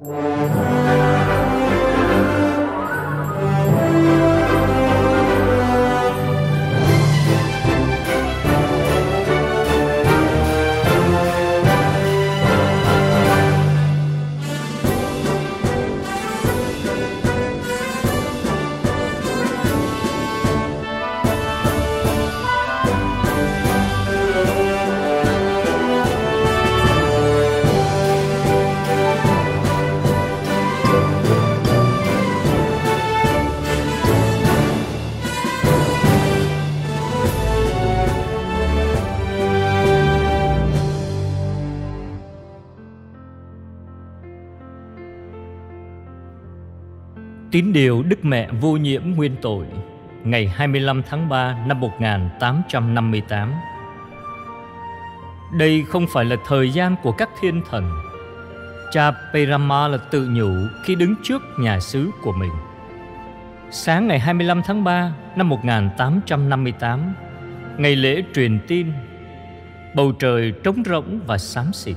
Música Tín điều Đức Mẹ Vô Nhiễm Nguyên Tội, Ngày 25 tháng 3 năm 1858 Đây không phải là thời gian của các thiên thần. Cha Perama là tự nhủ khi đứng trước nhà xứ của mình. Sáng ngày 25 tháng 3 năm 1858 Ngày lễ truyền tin, Bầu trời trống rỗng và xám xịt,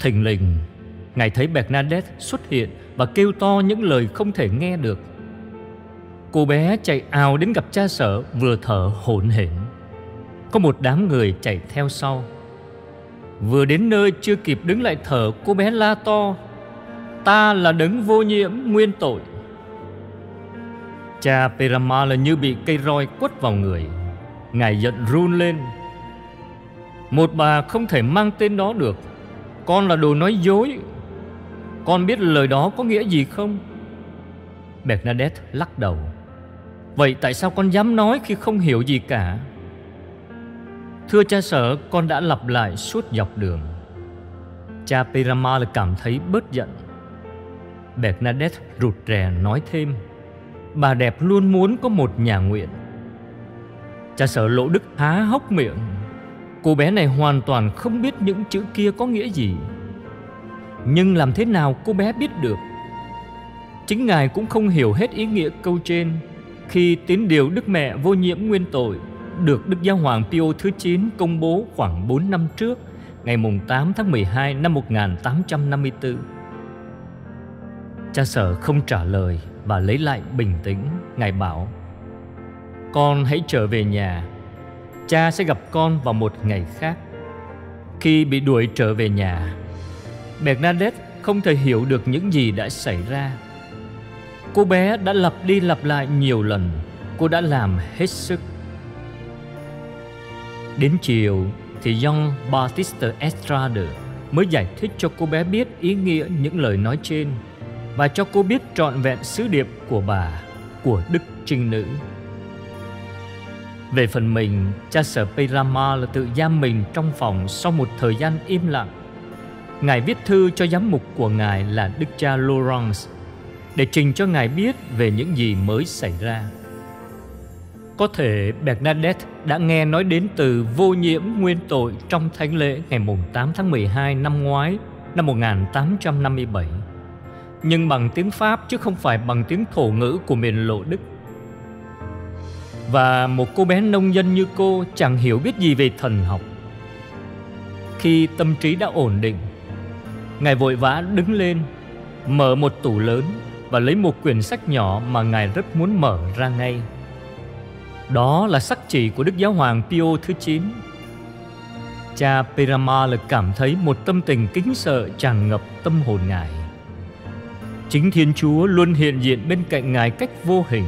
Thình lình Ngài thấy Bernadette xuất hiện và kêu to những lời không thể nghe được. Cô bé chạy ào đến gặp cha sở vừa thở hổn hển. Có một đám người chạy theo sau. Vừa đến nơi chưa kịp đứng lại thở, cô bé la to: "Ta là đấng vô nhiễm nguyên tội." Cha Perama là như bị cây roi quất vào người. Ngài giận run lên. Một bà không thể mang tên đó được. Con là đồ nói dối, con biết lời đó có nghĩa gì không? Bernadette lắc đầu. Vậy tại sao con dám nói khi không hiểu gì cả? Thưa cha sở, con đã lặp lại suốt dọc đường. Cha Piramal cảm thấy bớt giận. Bernadette rụt rè nói thêm. Bà đẹp luôn muốn có một nhà nguyện. Cha sở lỗ đức há hốc miệng. Cô bé này hoàn toàn không biết những chữ kia có nghĩa gì nhưng làm thế nào cô bé biết được? Chính Ngài cũng không hiểu hết ý nghĩa câu trên Khi tín điều Đức Mẹ vô nhiễm nguyên tội Được Đức Giáo Hoàng Pio thứ 9 công bố khoảng 4 năm trước, Ngày 8 tháng 12 năm 1854 Cha sở không trả lời và lấy lại bình tĩnh, Ngài bảo, Con hãy trở về nhà. Cha sẽ gặp con vào một ngày khác. Khi bị đuổi trở về nhà Bernadette không thể hiểu được những gì đã xảy ra. Cô bé đã lặp đi lặp lại nhiều lần, cô đã làm hết sức. Đến chiều thì John Baptiste Estrade mới giải thích cho cô bé biết ý nghĩa những lời nói trên và cho cô biết trọn vẹn sứ điệp của bà, của Đức Trinh Nữ. Về phần mình, cha sở Peyrama là tự giam mình trong phòng sau một thời gian im lặng Ngài viết thư cho giám mục của Ngài là Đức cha Laurence để trình cho Ngài biết về những gì mới xảy ra. Có thể Bernadette đã nghe nói đến từ vô nhiễm nguyên tội trong thánh lễ ngày 8 tháng 12 năm ngoái, năm 1857 nhưng bằng tiếng Pháp chứ không phải bằng tiếng thổ ngữ của miền lộ Đức. Và một cô bé nông dân như cô chẳng hiểu biết gì về thần học. Khi tâm trí đã ổn định Ngài vội vã đứng lên, Mở một tủ lớn Và lấy một quyển sách nhỏ mà Ngài rất muốn mở ra ngay. Đó là sắc chỉ của Đức Giáo Hoàng Pio thứ 9 Cha Peramal cảm thấy một tâm tình kính sợ tràn ngập tâm hồn Ngài. Chính Thiên Chúa luôn hiện diện bên cạnh Ngài cách vô hình.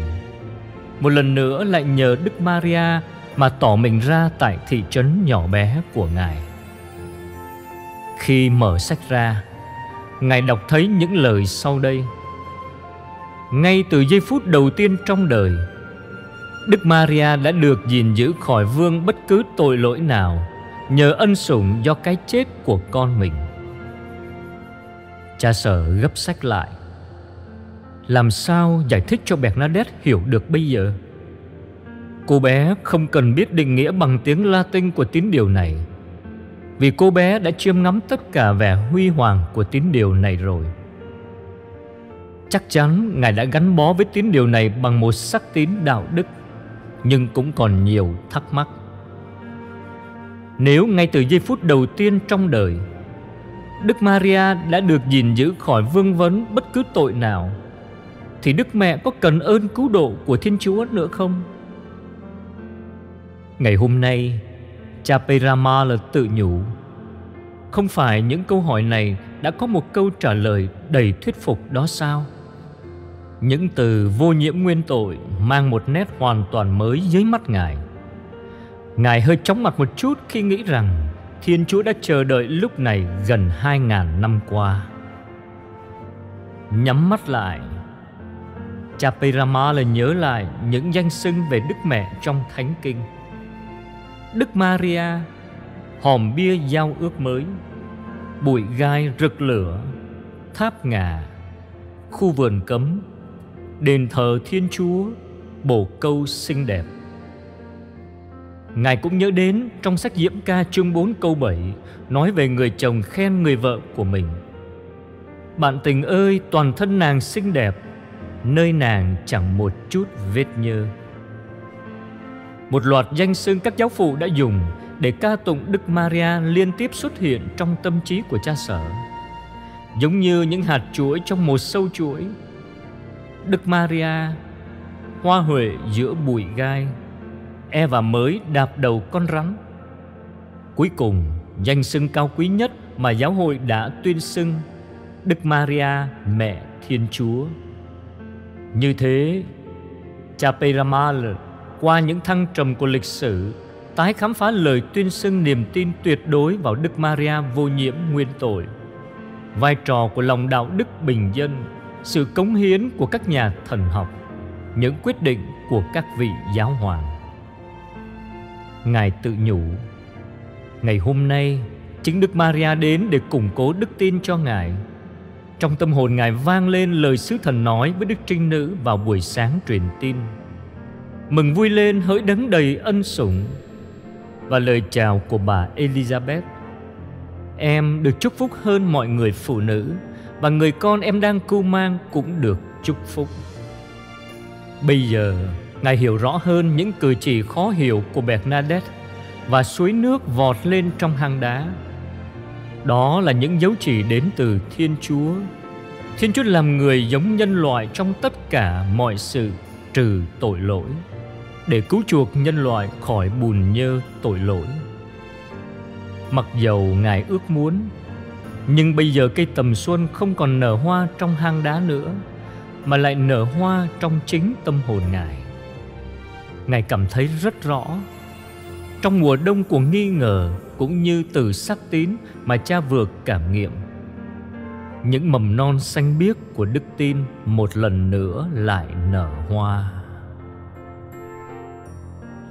Một lần nữa lại nhờ Đức Maria mà tỏ mình ra tại thị trấn nhỏ bé của Ngài khi mở sách ra. Ngài đọc thấy những lời sau đây. Ngay từ giây phút đầu tiên trong đời, Đức Maria đã được gìn giữ khỏi vương bất cứ tội lỗi nào Nhờ ân sủng do cái chết của con mình. Cha sở gấp sách lại. Làm sao giải thích cho Bernadette hiểu được bây giờ? Cô bé không cần biết định nghĩa bằng tiếng Latin của tín điều này vì cô bé đã chiêm ngắm tất cả vẻ huy hoàng của tín điều này rồi Chắc chắn Ngài đã gắn bó với tín điều này bằng một sắc tín đạo đức, Nhưng cũng còn nhiều thắc mắc Nếu ngay từ giây phút đầu tiên trong đời, Đức Maria đã được gìn giữ khỏi vương vấn bất cứ tội nào, Thì Đức Mẹ có cần ơn cứu độ của Thiên Chúa nữa không? Ngày hôm nay Cha Perama là tự nhủ Không phải những câu hỏi này đã có một câu trả lời đầy thuyết phục đó sao? Những từ vô nhiễm nguyên tội mang một nét hoàn toàn mới dưới mắt Ngài. Ngài hơi chóng mặt một chút khi nghĩ rằng Thiên Chúa đã chờ đợi lúc này gần hai ngàn năm qua. Nhắm mắt lại, cha Pirama là nhớ lại những danh xưng về Đức Mẹ trong Thánh Kinh. Đức Maria, hòm bia giao ước mới, bụi gai rực lửa, tháp ngà, khu vườn cấm, đền thờ Thiên Chúa, bồ câu xinh đẹp. Ngài cũng nhớ đến trong sách Diễm ca chương 4 câu 7 nói về người chồng khen người vợ của mình. Bạn tình ơi, toàn thân nàng xinh đẹp, nơi nàng chẳng một chút vết nhơ. Một loạt danh xưng các giáo phụ đã dùng để ca tụng Đức Maria liên tiếp xuất hiện trong tâm trí của cha sở. Giống như những hạt chuỗi trong một sâu chuỗi. Đức Maria, hoa huệ giữa bụi gai, e và mới đạp đầu con rắn. Cuối cùng, danh xưng cao quý nhất mà giáo hội đã tuyên xưng Đức Maria, mẹ Thiên Chúa. Như thế, cha Peramal qua những thăng trầm của lịch sử tái khám phá lời tuyên xưng niềm tin tuyệt đối vào Đức Maria vô nhiễm nguyên tội. Vai trò của lòng đạo đức bình dân, sự cống hiến của các nhà thần học, những quyết định của các vị giáo hoàng. Ngài tự nhủ Ngày hôm nay Chính Đức Maria đến để củng cố đức tin cho Ngài Trong tâm hồn Ngài vang lên lời sứ thần nói với Đức Trinh Nữ vào buổi sáng truyền tin Mừng vui lên hỡi đấng đầy ân sủng Và lời chào của bà Elizabeth, Em được chúc phúc hơn mọi người phụ nữ, Và người con em đang cưu mang cũng được chúc phúc Bây giờ, Ngài hiểu rõ hơn những cử chỉ khó hiểu của Bernadette và suối nước vọt lên trong hang đá. Đó là những dấu chỉ đến từ Thiên Chúa. Thiên Chúa làm người giống nhân loại trong tất cả mọi sự, trừ tội lỗi để cứu chuộc nhân loại khỏi bùn nhơ tội lỗi. Mặc dầu Ngài ước muốn, nhưng bây giờ cây tầm xuân không còn nở hoa trong hang đá nữa, mà lại nở hoa trong chính tâm hồn Ngài. Ngài cảm thấy rất rõ Trong mùa đông của nghi ngờ Cũng như từ sắc tín Mà cha vừa cảm nghiệm Những mầm non xanh biếc của đức tin Một lần nữa lại nở hoa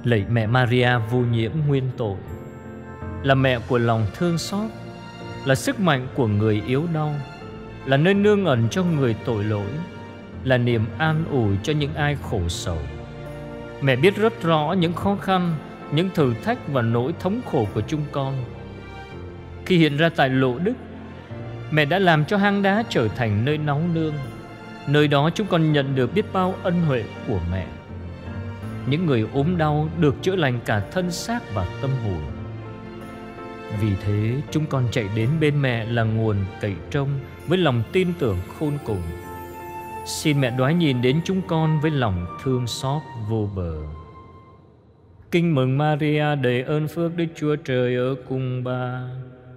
Lạy mẹ Maria vô nhiễm nguyên tội Là mẹ của lòng thương xót Là sức mạnh của người yếu đau Là nơi nương ẩn cho người tội lỗi Là niềm an ủi cho những ai khổ sầu Mẹ biết rất rõ những khó khăn, những thử thách và nỗi thống khổ của chúng con. Khi hiện ra tại Lộ Đức, mẹ đã làm cho hang đá trở thành nơi nóng nương. Nơi đó chúng con nhận được biết bao ân huệ của mẹ. Những người ốm đau được chữa lành cả thân xác và tâm hồn. Vì thế, chúng con chạy đến bên mẹ là nguồn cậy trông với lòng tin tưởng khôn cùng Xin mẹ đoái nhìn đến chúng con với lòng thương xót vô bờ. Kinh mừng Maria đầy ơn phước Đức Chúa Trời ở cùng bà.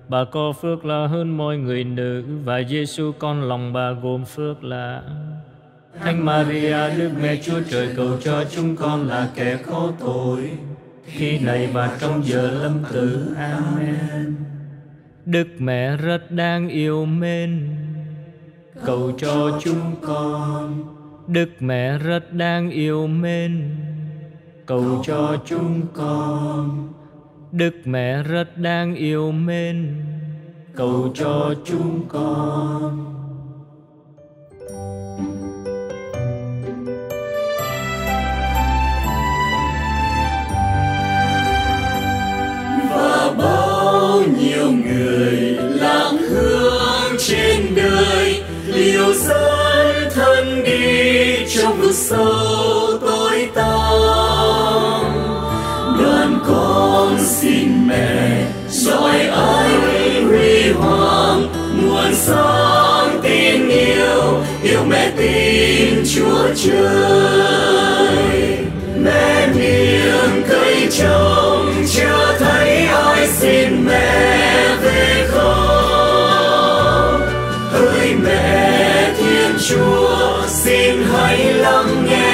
Bà có phước là hơn mọi người nữ và Giêsu con lòng bà gồm phước là Thánh Maria, Đức Mẹ Chúa Trời cầu cho chúng con là kẻ có tội. Khi này và trong giờ lâm tử. Amen. Đức Mẹ rất đáng yêu mến. Cầu cho chúng con. Đức mẹ rất đáng yêu mến. Cầu cho chúng con. Đức mẹ rất đáng yêu mến. Cầu cho chúng con. yêu mẹ tin chúa trời. Mẹ miệng cây trồng chưa thấy ai xin mẹ về không. Ơi mẹ thiên chúa, xin hãy lắng nghe